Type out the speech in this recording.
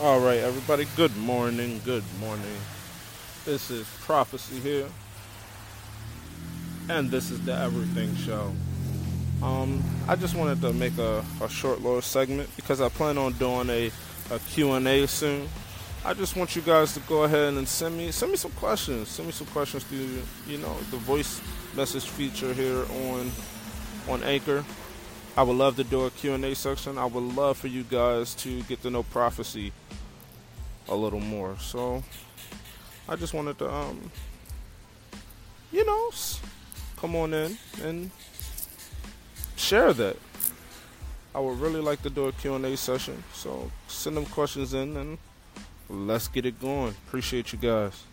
All right, everybody. Good morning. Good morning. This is Prophecy here, and this is the Everything Show. Um, I just wanted to make a, a short little segment because I plan on doing a, a Q&A soon. I just want you guys to go ahead and send me send me some questions. Send me some questions through you know the voice message feature here on on Anchor. I would love to do a Q&A section. I would love for you guys to get to know prophecy a little more. So I just wanted to, um, you know, come on in and share that. I would really like to do a Q&A session. So send them questions in and let's get it going. Appreciate you guys.